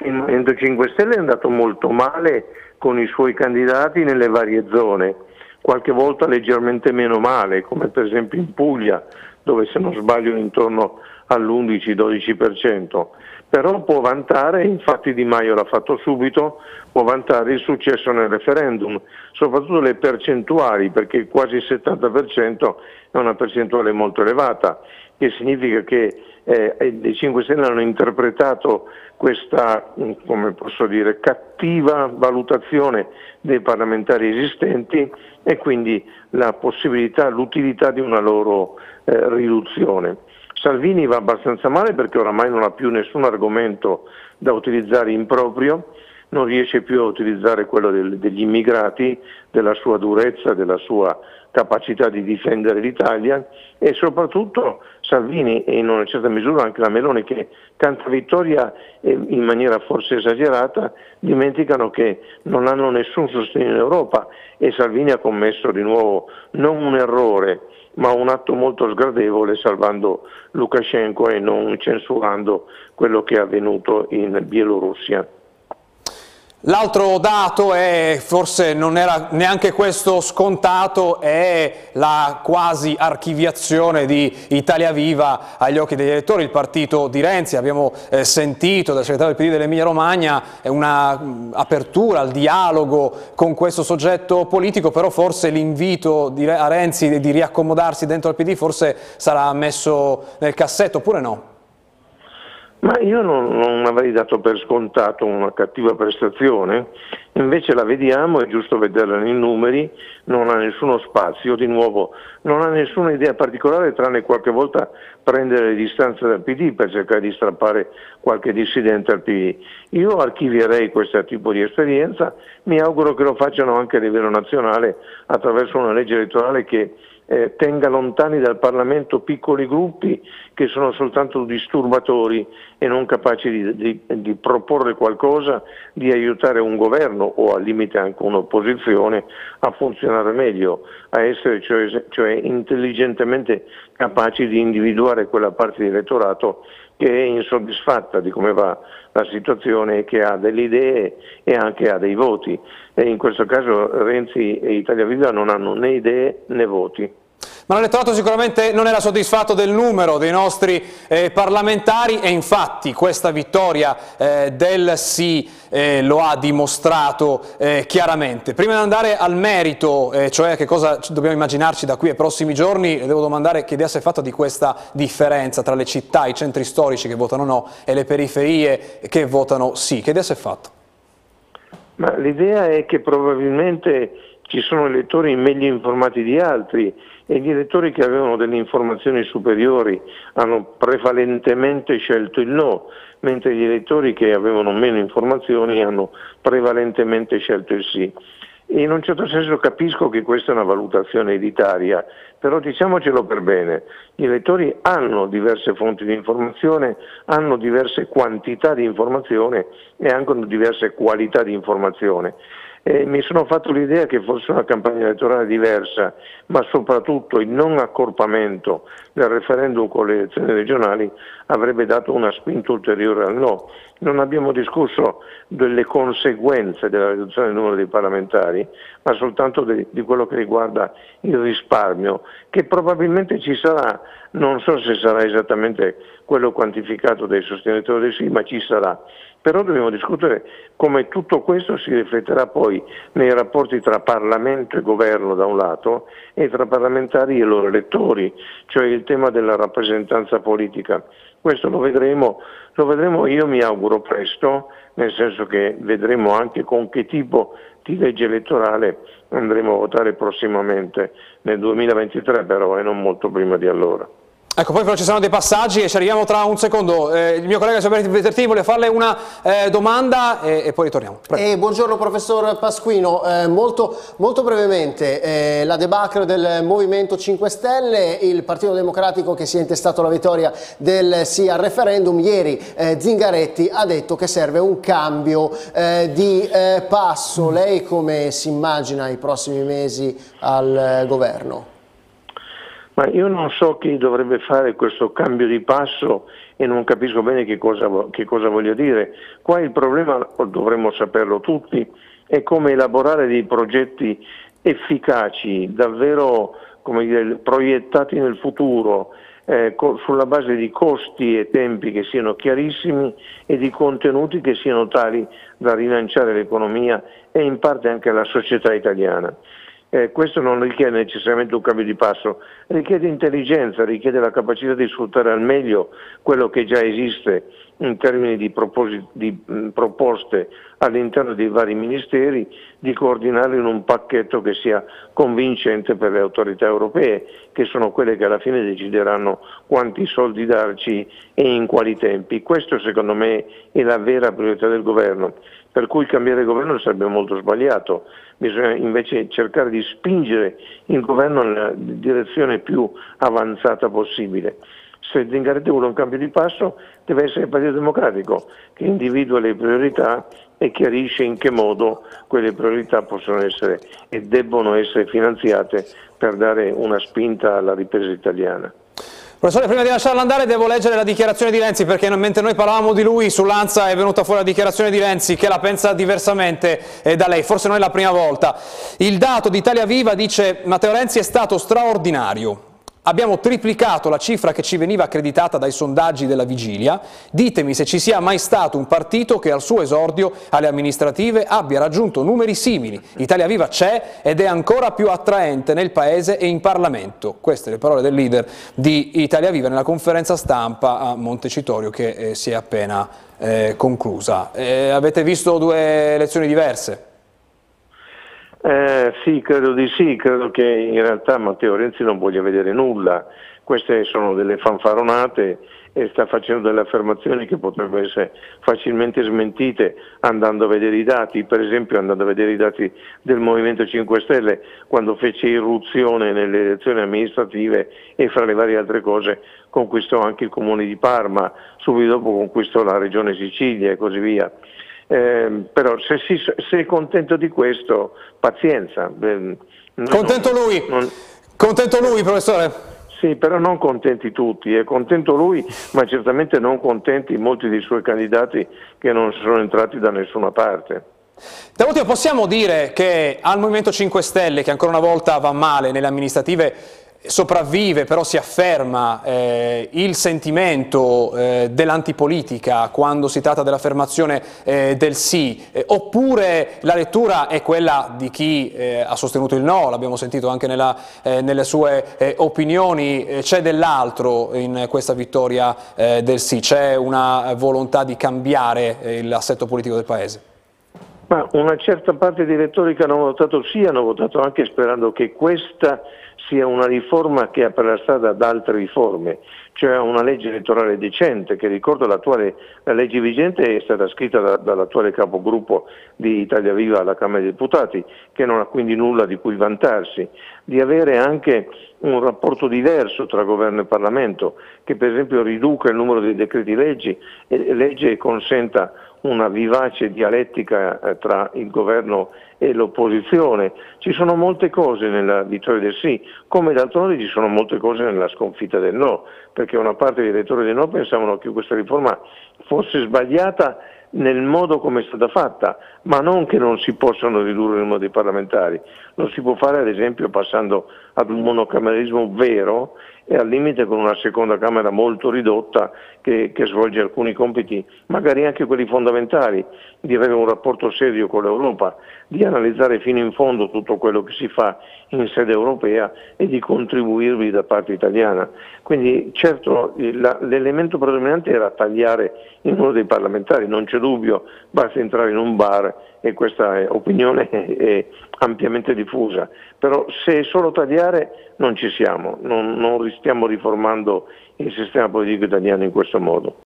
il Movimento 5 Stelle è andato molto male con i suoi candidati nelle varie zone, qualche volta leggermente meno male, come per esempio in Puglia, dove se non sbaglio intorno all'11-12%, però può vantare, infatti Di Maio l'ha fatto subito, può vantare il successo nel referendum, soprattutto le percentuali, perché quasi il 70% è una percentuale molto elevata, che significa che eh, i 5 Stelle hanno interpretato questa, mm, come posso dire, cattiva valutazione dei parlamentari esistenti e quindi la possibilità, l'utilità di una loro eh, riduzione. Salvini va abbastanza male perché oramai non ha più nessun argomento da utilizzare in proprio, non riesce più a utilizzare quello del, degli immigrati, della sua durezza, della sua capacità di difendere l'Italia e soprattutto Salvini e in una certa misura anche la Meloni che canta vittoria in maniera forse esagerata, dimenticano che non hanno nessun sostegno in Europa e Salvini ha commesso di nuovo non un errore ma un atto molto sgradevole salvando Lukashenko e non censurando quello che è avvenuto in Bielorussia. L'altro dato è, forse non era neanche questo scontato, è la quasi archiviazione di Italia Viva agli occhi degli elettori, il partito di Renzi. Abbiamo eh, sentito dal segretario del PD dell'Emilia Romagna un'apertura al dialogo con questo soggetto politico, però forse l'invito a Renzi di riaccomodarsi dentro al PD forse sarà messo nel cassetto, oppure no? Ma io non, non, avrei dato per scontato una cattiva prestazione, invece la vediamo, è giusto vederla nei numeri, non ha nessuno spazio, di nuovo non ha nessuna idea particolare tranne qualche volta prendere le distanze dal PD per cercare di strappare qualche dissidente al PD. Io archivierei questo tipo di esperienza, mi auguro che lo facciano anche a livello nazionale attraverso una legge elettorale che eh, tenga lontani dal Parlamento piccoli gruppi che sono soltanto disturbatori e non capaci di, di, di, proporre qualcosa, di aiutare un governo o al limite anche un'opposizione a funzionare meglio, a essere cioè, cioè intelligentemente capaci di individuare quella parte di elettorato che è insoddisfatta di come va la situazione e che ha delle idee e anche ha dei voti. E in questo caso Renzi e Italia Viva non hanno né idee né voti. Ma l'elettorato sicuramente non era soddisfatto del numero dei nostri eh, parlamentari e infatti questa vittoria eh, del sì eh, lo ha dimostrato eh, chiaramente. Prima di andare al merito, eh, cioè che cosa dobbiamo immaginarci da qui ai prossimi giorni, devo domandare che idea si è fatta di questa differenza tra le città, i centri storici che votano no e le periferie che votano sì. Che idea si è fatta? l'idea è che probabilmente ci sono elettori meglio informati di altri e gli elettori che avevano delle informazioni superiori hanno prevalentemente scelto il no, mentre gli elettori che avevano meno informazioni hanno prevalentemente scelto il sì. E in un certo senso capisco che questa è una valutazione elitaria, però diciamocelo per bene, gli elettori hanno diverse fonti di informazione, hanno diverse quantità di informazione e anche diverse qualità di informazione eh, mi sono fatto l'idea che fosse una campagna elettorale diversa, ma soprattutto il non accorpamento del referendum con le elezioni regionali avrebbe dato una spinta ulteriore al no. Non abbiamo discusso delle conseguenze della riduzione del numero dei parlamentari, ma soltanto di, di quello che riguarda il risparmio, che probabilmente ci sarà, non so se sarà esattamente quello quantificato dai sostenitori del sì, ma ci sarà però dobbiamo discutere come tutto questo si rifletterà poi nei rapporti tra Parlamento e Governo da un lato e tra parlamentari e loro elettori, cioè il tema della rappresentanza politica. Questo lo vedremo, lo vedremo io mi auguro presto, nel senso che vedremo anche con che tipo di legge elettorale andremo a votare prossimamente nel 2023 però e non molto prima di allora. Ecco, poi però ci saranno dei passaggi e ci arriviamo tra un secondo. Eh, il mio collega Giovanni Vetertini vuole farle una eh, domanda e, e, poi ritorniamo. Eh, buongiorno professor Pasquino, eh, molto, molto, brevemente eh, la debacle del Movimento 5 Stelle, il Partito Democratico che si è intestato la vittoria del sì al referendum, ieri eh, Zingaretti ha detto che serve un cambio di passo. Lei come si immagina i prossimi mesi al governo? Ma io non so chi dovrebbe fare questo cambio di passo e non capisco bene che cosa, che cosa voglia dire. Qua il problema, dovremmo saperlo tutti, è come elaborare dei progetti efficaci, davvero dire, proiettati nel futuro, eh, sulla base di costi e tempi che siano chiarissimi e di contenuti che siano tali da rilanciare l'economia e in parte anche la società italiana. Eh, questo non richiede necessariamente un cambio di passo, richiede intelligenza, richiede la capacità di sfruttare al meglio quello che già esiste in termini di, di mh, proposte all'interno dei vari ministeri, di coordinarli in un pacchetto che sia convincente per le autorità europee, che sono quelle che alla fine decideranno quanti soldi darci e in quali tempi. Questo secondo me è la vera priorità del governo per cui cambiare governo sarebbe molto sbagliato, bisogna invece cercare di spingere il governo nella direzione più avanzata possibile. Se Zingaretti vuole un cambio di passo deve essere il Partito Democratico che individua le priorità e chiarisce in che modo quelle priorità possono essere e debbono essere finanziate per dare una spinta alla ripresa italiana. Professore, prima di lasciarlo andare devo leggere la dichiarazione di Renzi perché mentre noi parlavamo di lui sull'Anza è venuta fuori la dichiarazione di Renzi che la pensa diversamente eh, da lei, forse non è la prima volta. Il dato di Italia Viva dice Matteo Renzi è stato straordinario, Abbiamo triplicato la cifra che ci veniva accreditata dai sondaggi della vigilia. Ditemi se ci sia mai stato un partito che al suo esordio alle amministrative abbia raggiunto numeri simili. Italia Viva c'è ed è ancora più attraente nel Paese e in Parlamento. Queste le parole del leader di Italia Viva nella conferenza stampa a Montecitorio che eh, si è appena eh, conclusa. Eh, avete visto due elezioni diverse? Eh, sì, credo di sì, credo che in realtà Matteo Renzi non voglia vedere nulla, queste sono delle fanfaronate e sta facendo delle affermazioni che potrebbero essere facilmente smentite andando a vedere i dati, per esempio andando a vedere i dati del Movimento 5 Stelle quando fece irruzione nelle elezioni amministrative e fra le varie altre cose conquistò anche il comune di Parma, subito dopo conquistò la regione Sicilia e così via. Eh, però se, si, se, è contento di questo, pazienza. Eh, contento non, lui, non... contento lui professore? Sì, però non contenti tutti, è contento lui, ma certamente non contenti molti dei suoi candidati che non sono entrati da nessuna parte. Da ultimo possiamo dire che al Movimento 5 Stelle, che ancora una volta va male nelle amministrative, sopravvive, però si afferma eh, il sentimento eh, dell'antipolitica quando si tratta dell'affermazione eh, del sì, eh, oppure la lettura è quella di chi eh, ha sostenuto il no, l'abbiamo sentito anche nella, eh, nelle sue opinioni, c'è dell'altro in questa vittoria del sì, c'è una volontà di cambiare l'assetto politico del Paese? Ma una certa parte dei elettori che hanno votato sì hanno votato anche sperando che questa sia una riforma che apre la strada ad altre riforme, cioè una legge elettorale decente, che ricordo l'attuale, la legge vigente è stata scritta da, dall'attuale capogruppo di Italia Viva alla Camera dei Deputati, che non ha quindi nulla di cui vantarsi, di avere anche un rapporto diverso tra governo e Parlamento, che per esempio riduca il numero dei decreti leggi e legge e consenta una vivace dialettica eh, tra il governo e l'opposizione. Ci sono molte cose nella vittoria del sì, come d'altronde ci sono molte cose nella sconfitta del no, perché una parte dei elettori del no pensavano che questa riforma fosse sbagliata nel modo come è stata fatta, ma non che non si possano ridurre il numero dei parlamentari. Lo si può fare ad esempio passando ad un monocameralismo vero e al limite con una seconda Camera molto ridotta che, che, svolge alcuni compiti, magari anche quelli fondamentali, di avere un rapporto serio con l'Europa, di analizzare fino in fondo tutto quello che si fa in sede europea e di contribuirvi da parte italiana. Quindi certo l'elemento predominante era tagliare il numero dei parlamentari, non c'è dubbio, basta entrare in un bar e questa opinione è ampiamente diffusa, però se è solo tagliare non ci siamo, non, non stiamo riformando il sistema politico italiano in questo modo.